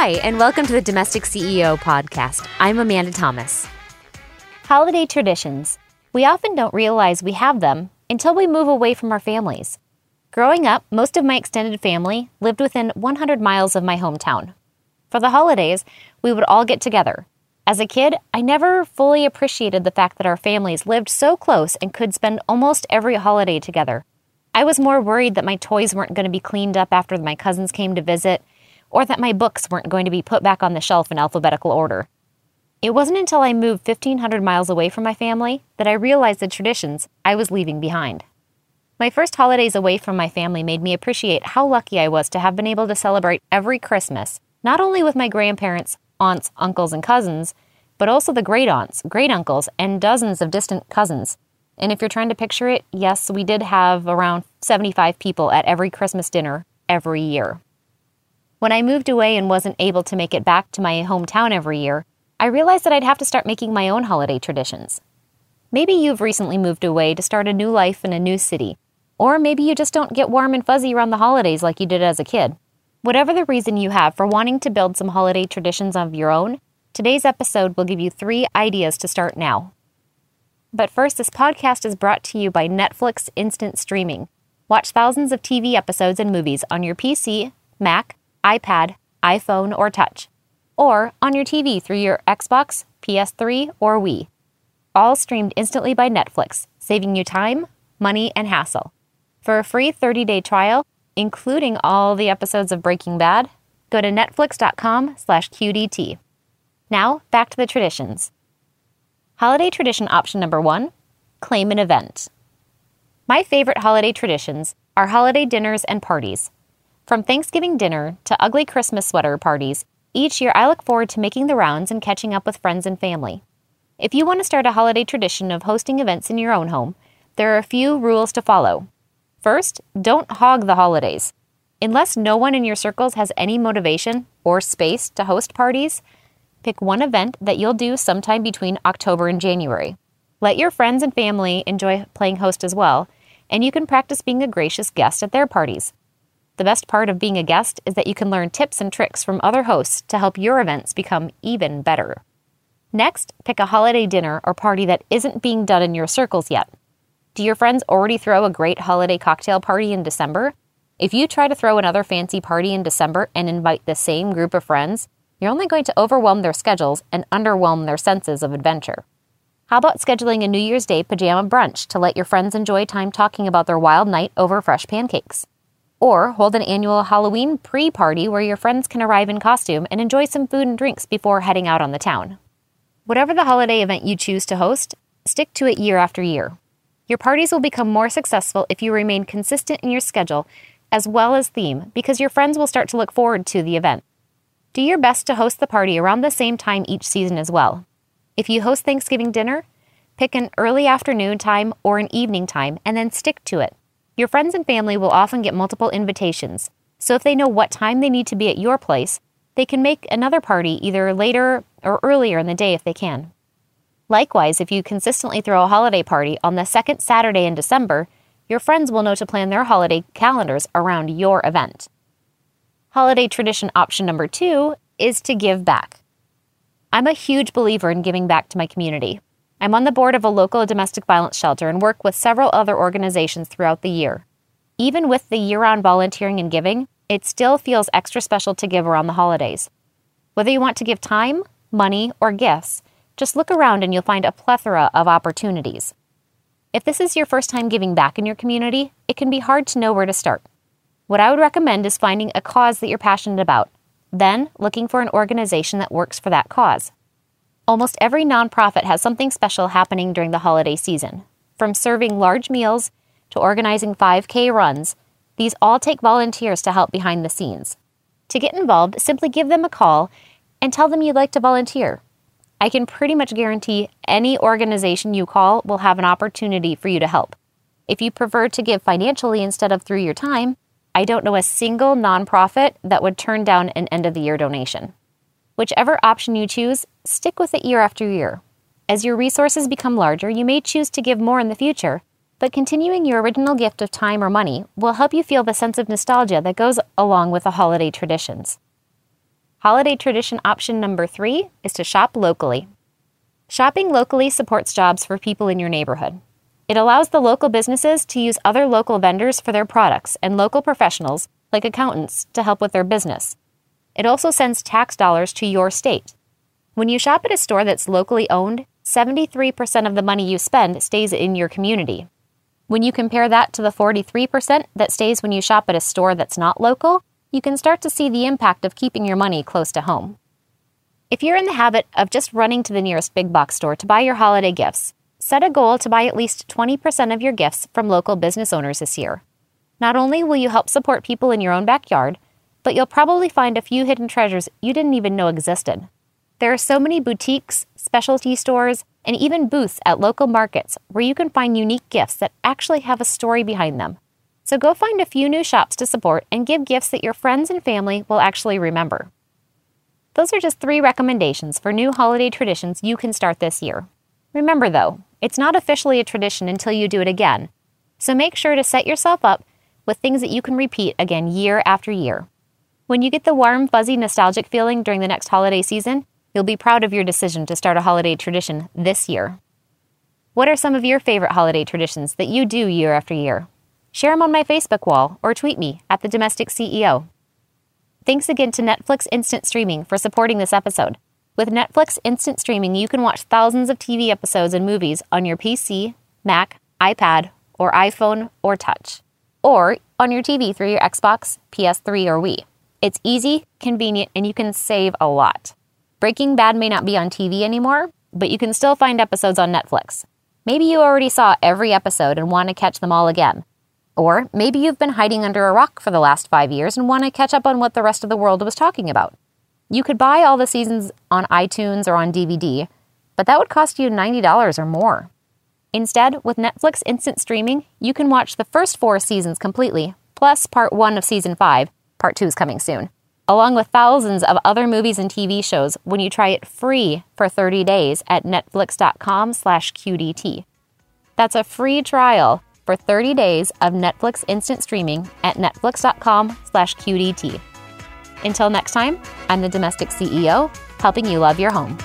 Hi, and welcome to the Domestic CEO podcast. I'm Amanda Thomas. Holiday traditions. We often don't realize we have them until we move away from our families. Growing up, most of my extended family lived within 100 miles of my hometown. For the holidays, we would all get together. As a kid, I never fully appreciated the fact that our families lived so close and could spend almost every holiday together. I was more worried that my toys weren't going to be cleaned up after my cousins came to visit, or that my books weren't going to be put back on the shelf in alphabetical order. It wasn't until I moved 1,500 miles away from my family that I realized the traditions I was leaving behind. My first holidays away from my family made me appreciate how lucky I was to have been able to celebrate every Christmas, not only with my grandparents, aunts, uncles, and cousins, but also the great aunts, great uncles, and dozens of distant cousins and if you're trying to picture it, yes, we did have around 75 people at every Christmas dinner every year. When I moved away and wasn't able to make it back to my hometown every year, I realized that I'd have to start making my own holiday traditions. Maybe you've recently moved away to start a new life in a new city, or maybe you just don't get warm and fuzzy around the holidays like you did as a kid. Whatever the reason you have for wanting to build some holiday traditions of your own, today's episode will give you three ideas to start now. But first, this podcast is brought to you by Netflix Instant Streaming. Watch thousands of TV episodes and movies on your PC, Mac, iPad, iPhone, or Touch, or on your TV through your Xbox, PS3, or Wii. All streamed instantly by Netflix, saving you time, money, and hassle. For a free 30-day trial, including all the episodes of Breaking Bad, go to netflix.com slash QDT. Now, back to the traditions. Holiday tradition option number one claim an event. My favorite holiday traditions are holiday dinners and parties. From Thanksgiving dinner to ugly Christmas sweater parties, each year I look forward to making the rounds and catching up with friends and family. If you want to start a holiday tradition of hosting events in your own home, there are a few rules to follow. First, don't hog the holidays. Unless no one in your circles has any motivation or space to host parties, Pick one event that you'll do sometime between October and January. Let your friends and family enjoy playing host as well, and you can practice being a gracious guest at their parties. The best part of being a guest is that you can learn tips and tricks from other hosts to help your events become even better. Next, pick a holiday dinner or party that isn't being done in your circles yet. Do your friends already throw a great holiday cocktail party in December? If you try to throw another fancy party in December and invite the same group of friends, you're only going to overwhelm their schedules and underwhelm their senses of adventure. How about scheduling a New Year's Day pajama brunch to let your friends enjoy time talking about their wild night over fresh pancakes? Or hold an annual Halloween pre party where your friends can arrive in costume and enjoy some food and drinks before heading out on the town. Whatever the holiday event you choose to host, stick to it year after year. Your parties will become more successful if you remain consistent in your schedule as well as theme because your friends will start to look forward to the event. Do your best to host the party around the same time each season as well. If you host Thanksgiving dinner, pick an early afternoon time or an evening time and then stick to it. Your friends and family will often get multiple invitations, so if they know what time they need to be at your place, they can make another party either later or earlier in the day if they can. Likewise, if you consistently throw a holiday party on the second Saturday in December, your friends will know to plan their holiday calendars around your event. Holiday tradition option number two is to give back. I'm a huge believer in giving back to my community. I'm on the board of a local domestic violence shelter and work with several other organizations throughout the year. Even with the year round volunteering and giving, it still feels extra special to give around the holidays. Whether you want to give time, money, or gifts, just look around and you'll find a plethora of opportunities. If this is your first time giving back in your community, it can be hard to know where to start. What I would recommend is finding a cause that you're passionate about, then looking for an organization that works for that cause. Almost every nonprofit has something special happening during the holiday season. From serving large meals to organizing 5K runs, these all take volunteers to help behind the scenes. To get involved, simply give them a call and tell them you'd like to volunteer. I can pretty much guarantee any organization you call will have an opportunity for you to help. If you prefer to give financially instead of through your time, I don't know a single nonprofit that would turn down an end of the year donation. Whichever option you choose, stick with it year after year. As your resources become larger, you may choose to give more in the future, but continuing your original gift of time or money will help you feel the sense of nostalgia that goes along with the holiday traditions. Holiday tradition option number three is to shop locally. Shopping locally supports jobs for people in your neighborhood. It allows the local businesses to use other local vendors for their products and local professionals, like accountants, to help with their business. It also sends tax dollars to your state. When you shop at a store that's locally owned, 73% of the money you spend stays in your community. When you compare that to the 43% that stays when you shop at a store that's not local, you can start to see the impact of keeping your money close to home. If you're in the habit of just running to the nearest big box store to buy your holiday gifts, set a goal to buy at least 20% of your gifts from local business owners this year. Not only will you help support people in your own backyard, but you'll probably find a few hidden treasures you didn't even know existed. There are so many boutiques, specialty stores, and even booths at local markets where you can find unique gifts that actually have a story behind them. So go find a few new shops to support and give gifts that your friends and family will actually remember. Those are just three recommendations for new holiday traditions you can start this year. Remember, though, it's not officially a tradition until you do it again, so make sure to set yourself up with things that you can repeat again year after year. When you get the warm, fuzzy, nostalgic feeling during the next holiday season, you'll be proud of your decision to start a holiday tradition this year. What are some of your favorite holiday traditions that you do year after year? Share them on my Facebook wall or tweet me at the Domestic CEO. Thanks again to Netflix Instant Streaming for supporting this episode. With Netflix Instant Streaming, you can watch thousands of TV episodes and movies on your PC, Mac, iPad, or iPhone or touch, or on your TV through your Xbox, PS3, or Wii. It's easy, convenient, and you can save a lot. Breaking Bad may not be on TV anymore, but you can still find episodes on Netflix. Maybe you already saw every episode and want to catch them all again. Or maybe you've been hiding under a rock for the last five years and want to catch up on what the rest of the world was talking about. You could buy all the seasons on iTunes or on DVD, but that would cost you $90 or more. Instead, with Netflix Instant Streaming, you can watch the first four seasons completely, plus part one of season five, part two is coming soon, along with thousands of other movies and TV shows when you try it free for 30 days at netflix.com slash QDT. That's a free trial for 30 days of Netflix instant streaming at netflix.com slash QDT. Until next time, I'm the domestic CEO, helping you love your home.